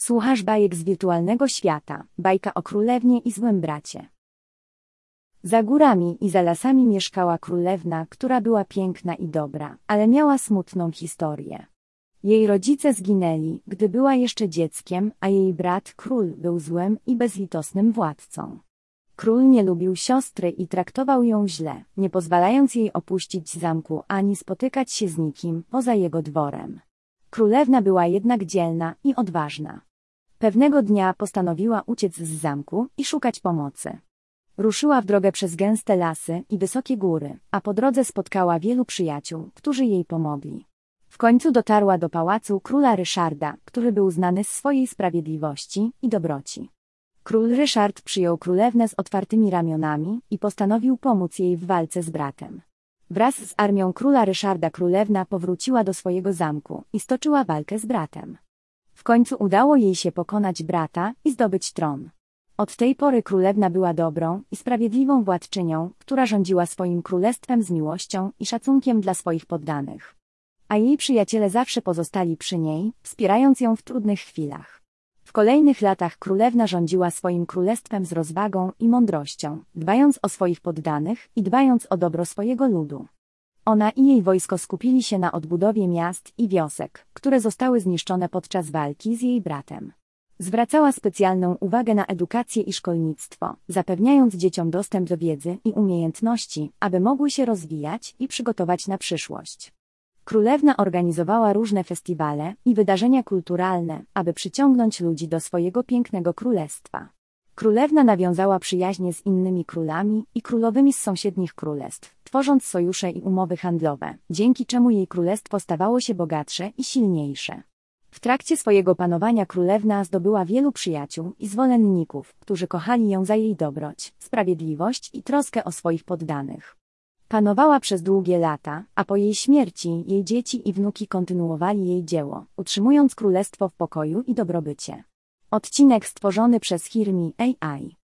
Słuchasz bajek z wirtualnego świata, bajka o królewnie i złym bracie. Za górami i za lasami mieszkała królewna, która była piękna i dobra, ale miała smutną historię. Jej rodzice zginęli, gdy była jeszcze dzieckiem, a jej brat, król, był złym i bezlitosnym władcą. Król nie lubił siostry i traktował ją źle, nie pozwalając jej opuścić zamku ani spotykać się z nikim poza jego dworem. Królewna była jednak dzielna i odważna. Pewnego dnia postanowiła uciec z zamku i szukać pomocy. Ruszyła w drogę przez gęste lasy i wysokie góry, a po drodze spotkała wielu przyjaciół, którzy jej pomogli. W końcu dotarła do pałacu króla Ryszarda, który był znany z swojej sprawiedliwości i dobroci. Król Ryszard przyjął królewnę z otwartymi ramionami i postanowił pomóc jej w walce z bratem. Wraz z armią króla Ryszarda królewna powróciła do swojego zamku i stoczyła walkę z bratem. W końcu udało jej się pokonać brata i zdobyć tron. Od tej pory królewna była dobrą i sprawiedliwą władczynią, która rządziła swoim królestwem z miłością i szacunkiem dla swoich poddanych. A jej przyjaciele zawsze pozostali przy niej, wspierając ją w trudnych chwilach. W kolejnych latach królewna rządziła swoim królestwem z rozwagą i mądrością, dbając o swoich poddanych i dbając o dobro swojego ludu. Ona i jej wojsko skupili się na odbudowie miast i wiosek, które zostały zniszczone podczas walki z jej bratem. Zwracała specjalną uwagę na edukację i szkolnictwo, zapewniając dzieciom dostęp do wiedzy i umiejętności, aby mogły się rozwijać i przygotować na przyszłość. Królewna organizowała różne festiwale i wydarzenia kulturalne, aby przyciągnąć ludzi do swojego pięknego królestwa. Królewna nawiązała przyjaźnie z innymi królami i królowymi z sąsiednich królestw, tworząc sojusze i umowy handlowe, dzięki czemu jej królestwo stawało się bogatsze i silniejsze. W trakcie swojego panowania królewna zdobyła wielu przyjaciół i zwolenników, którzy kochali ją za jej dobroć, sprawiedliwość i troskę o swoich poddanych. Panowała przez długie lata, a po jej śmierci jej dzieci i wnuki kontynuowali jej dzieło, utrzymując królestwo w pokoju i dobrobycie. Odcinek stworzony przez Hirmi AI